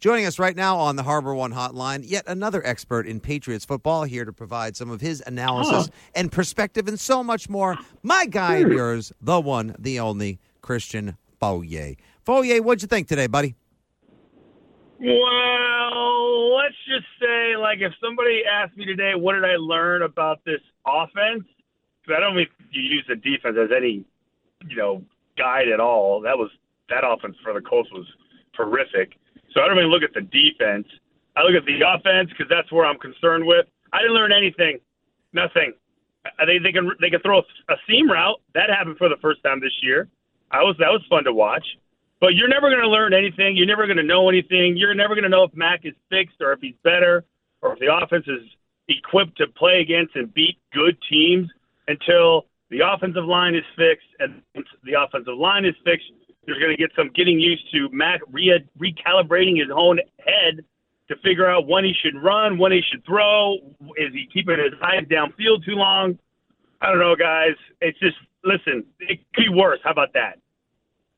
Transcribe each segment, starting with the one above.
Joining us right now on the Harbor One Hotline, yet another expert in Patriots football here to provide some of his analysis and perspective and so much more. My guy and hmm. yours, the one, the only, Christian Fauria. Fauria, what'd you think today, buddy? Well, let's just say, like, if somebody asked me today, what did I learn about this offense? I don't think you use the defense as any, you know, guide at all. That was that offense for the Colts was horrific. So I don't even look at the defense. I look at the offense because that's where I'm concerned with. I didn't learn anything, nothing. Think they can they can throw a seam route. That happened for the first time this year. I was that was fun to watch. But you're never going to learn anything. You're never going to know anything. You're never going to know if Mac is fixed or if he's better or if the offense is equipped to play against and beat good teams until the offensive line is fixed. And the offensive line is fixed, there's going to get some getting used to Mac re- recalibrating his own head to figure out when he should run, when he should throw. Is he keeping his eyes downfield too long? I don't know, guys. It's just listen. It could be worse. How about that?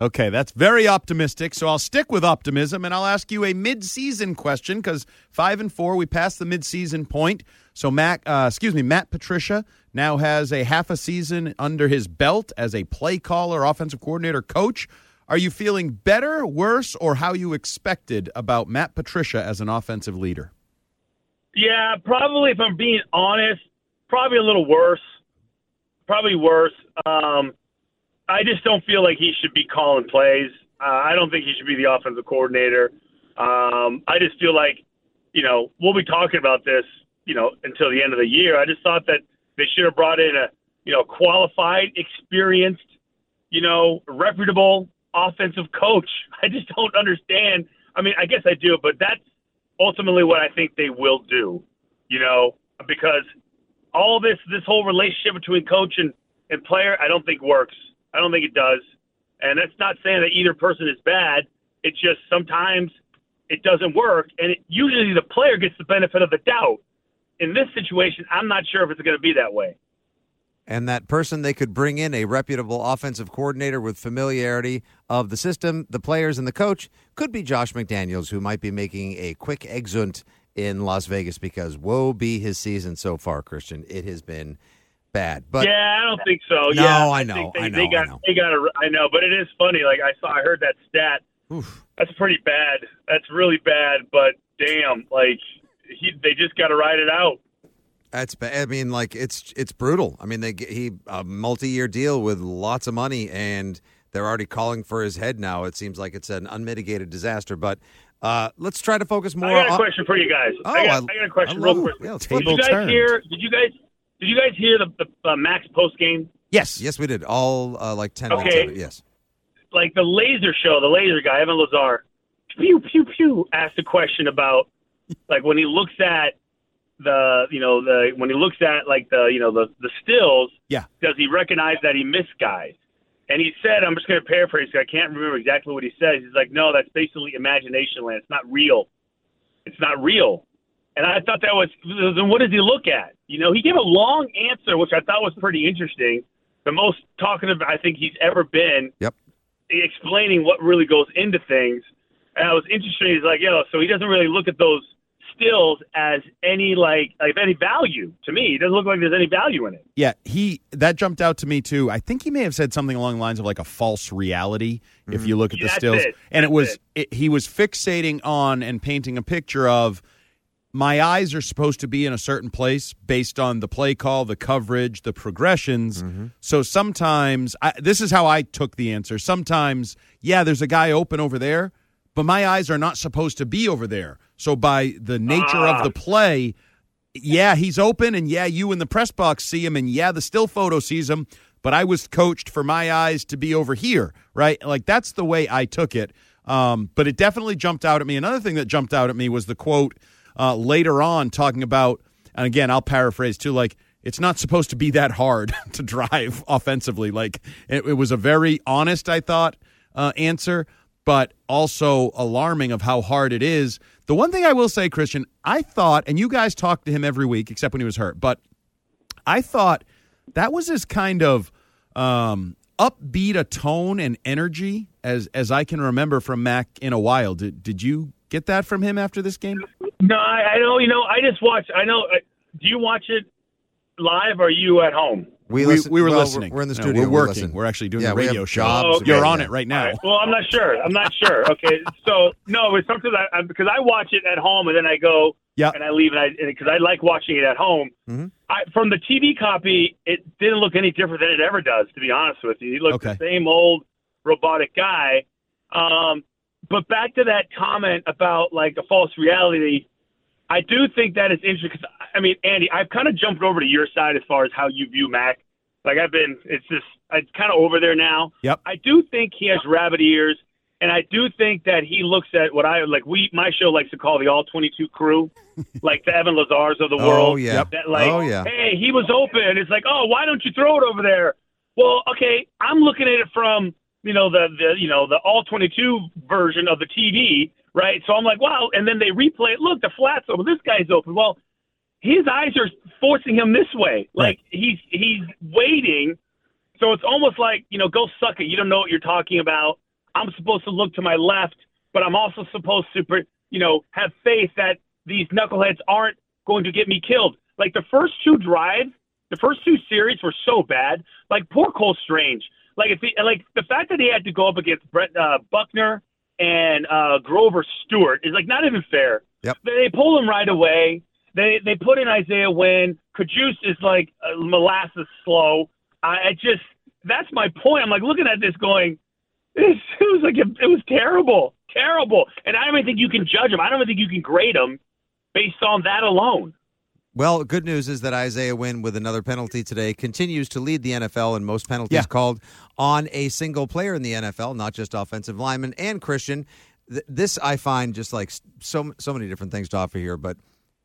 Okay, that's very optimistic. So I'll stick with optimism and I'll ask you a mid-season question because five and four, we passed the mid-season point. So Matt, uh, excuse me, Matt Patricia now has a half a season under his belt as a play caller, offensive coordinator, coach. Are you feeling better, worse, or how you expected about Matt Patricia as an offensive leader? Yeah, probably. If I'm being honest, probably a little worse. Probably worse. Um, I just don't feel like he should be calling plays. Uh, I don't think he should be the offensive coordinator. Um, I just feel like, you know, we'll be talking about this, you know, until the end of the year. I just thought that they should have brought in a, you know, qualified, experienced, you know, reputable offensive coach. I just don't understand. I mean, I guess I do, but that's ultimately what I think they will do, you know, because all this, this whole relationship between coach and, and player, I don't think works. I don't think it does. And that's not saying that either person is bad. It's just sometimes it doesn't work, and it, usually the player gets the benefit of the doubt. In this situation, I'm not sure if it's going to be that way. And that person they could bring in, a reputable offensive coordinator with familiarity of the system, the players, and the coach, could be Josh McDaniels, who might be making a quick exit in Las Vegas because woe be his season so far, Christian. It has been bad. But yeah, I don't think so. No, yeah, I know, think they, I know, They got, I know. they got. A, I know, but it is funny. Like I saw, I heard that stat. Oof. That's pretty bad. That's really bad. But damn, like he, they just got to ride it out. That's bad. I mean, like it's it's brutal. I mean, they get, he a multi-year deal with lots of money, and they're already calling for his head now. It seems like it's an unmitigated disaster. But uh, let's try to focus more. I got a on, question for you guys. Oh, I, got, I- I got a question I real quick. yeah, let's did you guys turn. hear? Did you guys? Did you guys hear the, the uh, Mac's post game? Yes. Yes, we did all uh, like ten minutes. Okay. Of it. Yes. like the laser show, the laser guy, Evan Lazar, pew pew pew, asked a question about like when he looks at the you know the when he looks at like the you know the the stills, Yeah. does he recognize that he missed guys? And he said, I'm just going to paraphrase. I can't remember exactly what he says. He's like, no, that's basically imagination land. It's not real. It's not real. And I thought that was then what does he look at? You know, he gave a long answer, which I thought was pretty interesting. The most talkative I think he's ever been Yep. explaining what really goes into things. And I was interested. He's like, yo, so he doesn't really look at those stills as any like like any value to me. It doesn't look like there's any value in it. Yeah, he that jumped out to me too. I think he may have said something along the lines of like a false reality. If mm-hmm. you look at the That's stills, it. and it was it. it, he was fixating on and painting a picture of my eyes are supposed to be in a certain place based on the play call, the coverage, the progressions. Mm-hmm. So sometimes I, this is how I took the answer. Sometimes, yeah, there's a guy open over there, but my eyes are not supposed to be over there. So by the nature of the play, yeah, he's open, and yeah, you in the press box see him, and yeah, the still photo sees him. But I was coached for my eyes to be over here, right? Like that's the way I took it. Um, but it definitely jumped out at me. Another thing that jumped out at me was the quote uh, later on talking about, and again, I'll paraphrase too, like it's not supposed to be that hard to drive offensively. Like it, it was a very honest, I thought, uh, answer, but also alarming of how hard it is. The one thing I will say, Christian, I thought, and you guys talked to him every week except when he was hurt, but I thought that was his kind of um, upbeat a tone and energy as as I can remember from Mac in a while. Did did you get that from him after this game? No, I, I know. You know, I just watch. I know. uh, Do you watch it live? or Are you at home? We, listen- we were well, listening. We're in the No, studio. we're we working. We're actually doing Yeah, a we radio have show. jobs. Oh, You're on it right now. All right. Well, I'm not sure. I'm not sure. Okay, so no, it's something that I, because I watch it at home and then I go Yeah. and I leave and I because I like watching it at home. Mhm. I, from the TV copy, it didn't look any different than it ever does. To be honest with you, he looked Okay. the same old robotic guy. Um, but back to that comment about like a false reality. I do think that is interesting because I mean, Andy, I've kind of jumped over to your side as far as how you view Mac. Like I've been, it's just it's kind of over there now. Yep. I do think he has rabbit ears, and I do think that he looks at what I like. We my show likes to call the all twenty two crew, like the Evan Lazars of the world. Oh, world. yeah. That like, Oh, yeah. hey, he was open. It's like, oh, why don't you throw it over there? Well, okay, I'm looking at it from you know the the you know the all 22 version of the TV, right? So I'm like, wow, and then they replay it. Look, the flat's open. This guy's open. Well, his eyes are forcing him this way. Like he's he's waiting. So it's almost like you know, go suck it. You don't know what you're talking about. I'm supposed to look to my left, but I'm also supposed to, you know, have faith that these knuckleheads aren't going to get me killed. Like the first two drives, the first two series were so bad. Like poor Cole Strange. Like if he, like the fact that he had to go up against Brett uh, Buckner and uh, Grover Stewart is like not even fair. Yep. They, they pull him right away. They they put in Isaiah Wynn. Kajus is like uh, molasses slow. I, I just that's my point. I'm like looking at this going, it was like it was terrible, terrible. And I don't even think you can judge him. I don't even think you can grade him based on that alone. Well, good news is that Isaiah Wynn, with another penalty today, continues to lead the NFL in most penalties Yeah. called on a single player in the NFL, not just offensive lineman and Christian. Th- This I find just like so so many different things to offer here, but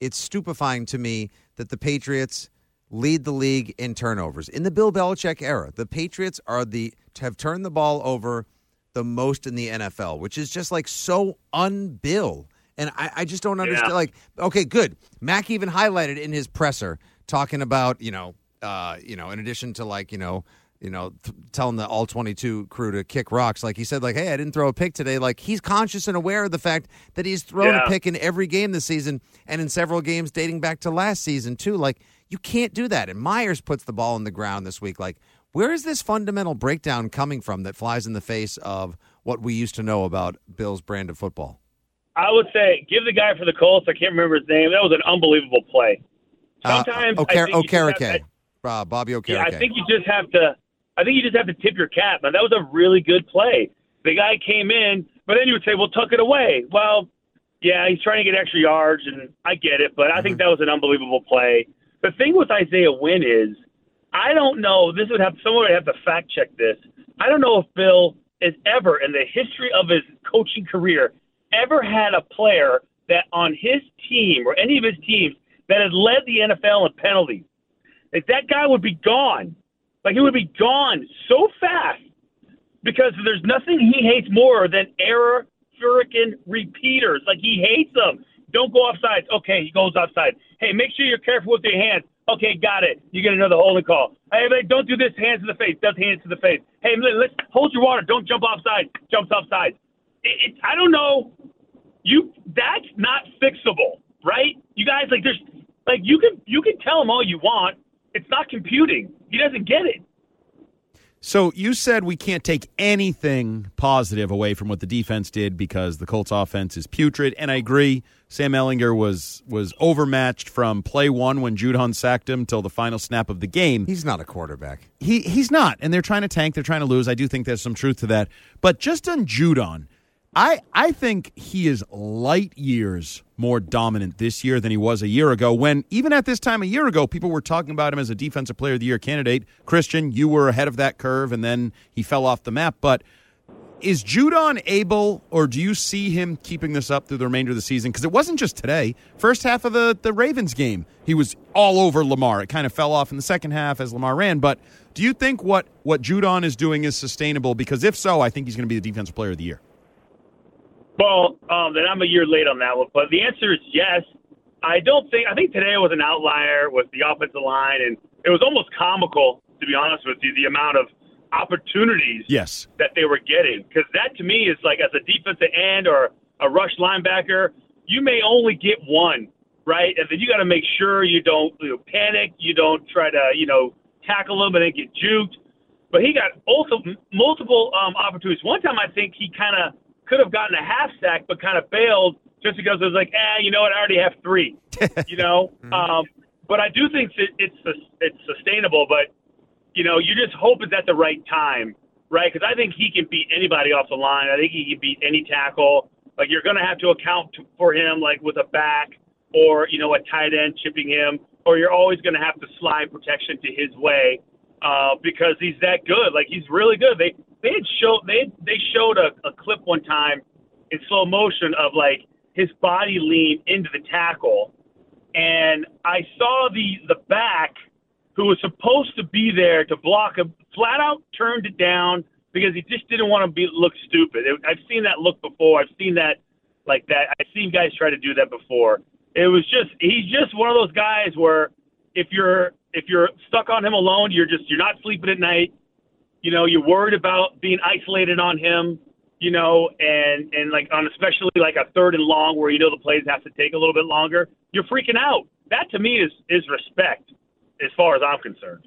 it's stupefying to me that the Patriots lead the league in turnovers in the Bill Belichick era. The Patriots are the have turned the ball over the most in the NFL, which is just like so unbill. And I, I just don't understand. Yeah. Like, okay, good. Mac even highlighted in his presser talking about you know, uh, you know, in addition to like you know, you know, th- telling the all twenty two crew to kick rocks. Like he said, like, hey, I didn't throw a pick today. Like he's conscious and aware of the fact that he's thrown Yeah. a pick in every game this season and in several games dating back to last season too. Like you can't do that. And Meyers puts the ball in the ground this week. Like where is this fundamental breakdown coming from that flies in the face of what we used to know about Bill's brand of football? I would say give the guy for the Colts. I can't remember his name. That was an unbelievable play. Sometimes uh, I think have Okereke. Uh, Bobby Okereke. Yeah, I think you just have to. I think you just have to tip your cap, man. That was a really good play. The guy came in, but then you would say, "Well, tuck it away." Well, yeah, he's trying to get extra yards, and I get it, but I think mm-hmm. that was an unbelievable play. The thing with Isaiah Wynn is, I don't know. This would have someone would have to fact check this. I don't know if Bill has ever, in the history of his coaching career, ever had a player that on his team or any of his teams that had led the NFL in penalties. Like that guy would be gone. Like he would be gone so fast because there's nothing he hates more than error freaking repeaters. Like he hates them. Don't go offside. Okay, he goes offside. Hey, make sure you're careful with your hands. Okay, got it. You get another holding call. Hey, don't do this. Hands to the face. Does hands to the face. Hey, let- let's hold your water. Don't jump offside. Jumps offside. It, it, I don't know. You that's not fixable. right? You guys like there's like you can you can tell him all you want. It's not computing. He doesn't get it. So you said we can't take anything positive away from what the defense did because the Colts offense is putrid, and I agree. Sam Ehlinger was was overmatched from play one when Judon sacked him till the final snap of the game. He's not a quarterback. He he's not, and they're trying to tank. They're trying to lose. I do think there's some truth to that. But just on Judon, I I think he is light years more dominant this year than he was a year ago. When even at this time a year ago, people were talking about him as a defensive player of the year candidate. Christian, you were ahead of that curve, and then he fell off the map. But is Judon able, or do you see him keeping this up through the remainder of the season? Because it wasn't just today. First half of the the Ravens game, he was all over Lamar. It kind of fell off in the second half as Lamar ran. But do you think what what Judon is doing is sustainable? Because if so, I think he's going to be the defensive player of the year. Well, um, then I'm a year late on that one, but the answer is yes. I don't think I think today was an outlier with the offensive line, and it was almost comical to be honest with you, the amount of opportunities Yes. that they were getting. Because that to me is like as a defensive end or a rush linebacker, you may only get one, right? And then you got to make sure you don't you know, panic, you don't try to you know tackle him and then get juked. But he got also multiple um, opportunities. One time I think he kind of could have gotten a half sack, but kind of bailed just because it was like, eh, you know what? I already have three. you know, um, but I do think that it's it's sustainable. But you know, you just hope it's at the right time, right? Because I think he can beat anybody off the line. I think he can beat any tackle. Like you're going to have to account for him, like with a back or you know a tight end chipping him, or you're always going to have to slide protection to his way uh, because he's that good. Like he's really good. They they had showed they they showed a, a clip one time in slow motion of like his body lean into the tackle, and I saw the the back who was supposed to be there to block him flat out turned it down because he just didn't want to be look stupid. It, I've seen that look before. I've seen that like that. I've seen guys try to do that before. It was just he's just one of those guys where if you're if you're stuck on him alone, you're just you're not sleeping at night. You know, you're worried about being isolated on him. You know, and and like on especially like a third and long where you know the plays have to take a little bit longer. You're freaking out. That to me is is respect, as far as I'm concerned.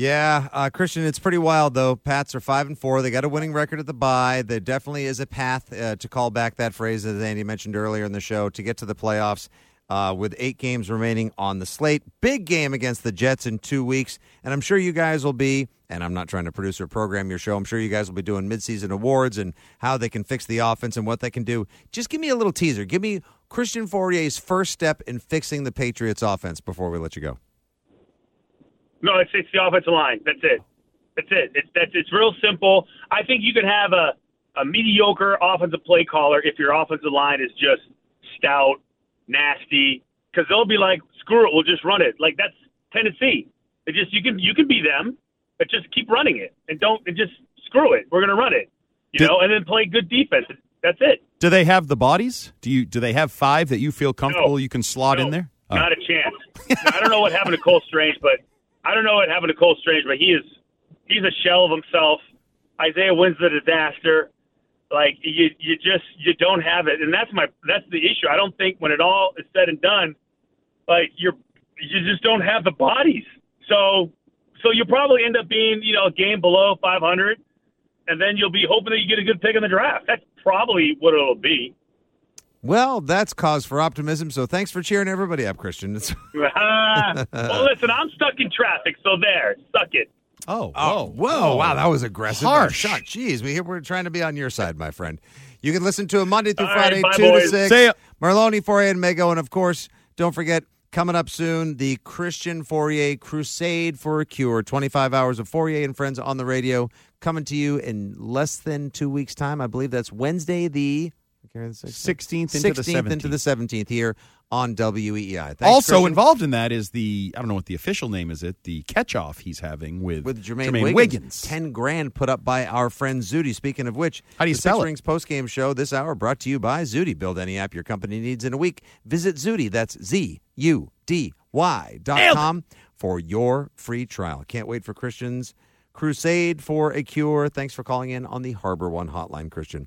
Yeah, uh, Christian, it's pretty wild though. Pats are five and four. They got a winning record at the bye. There definitely is a path uh, to call back that phrase that Andy mentioned earlier in the show to get to the playoffs. Uh, with eight games remaining on the slate, big game against the Jets in two weeks, and I'm sure you guys will be. And I'm not trying to produce or program your show. I'm sure you guys will be doing midseason awards and how they can fix the offense and what they can do. Just give me a little teaser. Give me Christian Fauria's first step in fixing the Patriots offense before we let you go. No, it's it's the offensive line. That's it. That's it. It's that's it's real simple. I think you can have a a mediocre offensive play caller if your offensive line is just stout, nasty, because they'll be like, screw it, we'll just run it. Like that's Tennessee. It just you can you can be them, but just keep running it and don't and just screw it. We're gonna run it, you Did- know, and then play good defense. That's it. Do they have the bodies? Do you do they have five that you feel comfortable No. you can slot No, in there? Oh. Not a chance. I don't know what happened to Cole Strange, but I don't know what happened to Cole Strange, but he is he's a shell of himself. Isaiah Wynn's the disaster. Like you, you just you don't have it, and that's my that's the issue. I don't think when it all is said and done, like you're you just don't have the bodies. So so you'll probably end up being you know a game below 500, and then you'll be hoping that you get a good pick in the draft. That's probably what it'll be. Well, that's cause for optimism. So thanks for cheering everybody up, Christian. Well, listen, I'm stuck in traffic, so there, suck it. Oh, Oh, whoa. Wow, that was aggressive. Harsh. Shot. Jeez, we, we're trying to be on your side, my friend. You can listen to him Monday through All right, Friday, bye, 2 to 6. See ya. Merloni, Fauria, and Mego. And of course, don't forget, coming up soon, the Christian Fauria Crusade for a Cure. 25 hours of Fauria and Friends on the radio coming to you in less than two weeks' time. I believe that's Wednesday, the 16th into the 16th into the 17th here on WEEI. Thanks, also Christian. involved in that is the I don't know what the official name is. It the catch off he's having with with Jermaine, Jermaine Wiggins. Ten grand put up by our friend Zudy. Speaking of which, How do you the spell Six it? Rings post game show this hour brought to you by Zudy. Build any app your company needs in a week. Visit Zudy. That's Z U D Y dot com for your free trial. Can't wait for Christians crusade for a cure. Thanks for calling in on the Harbor One hotline, Christian.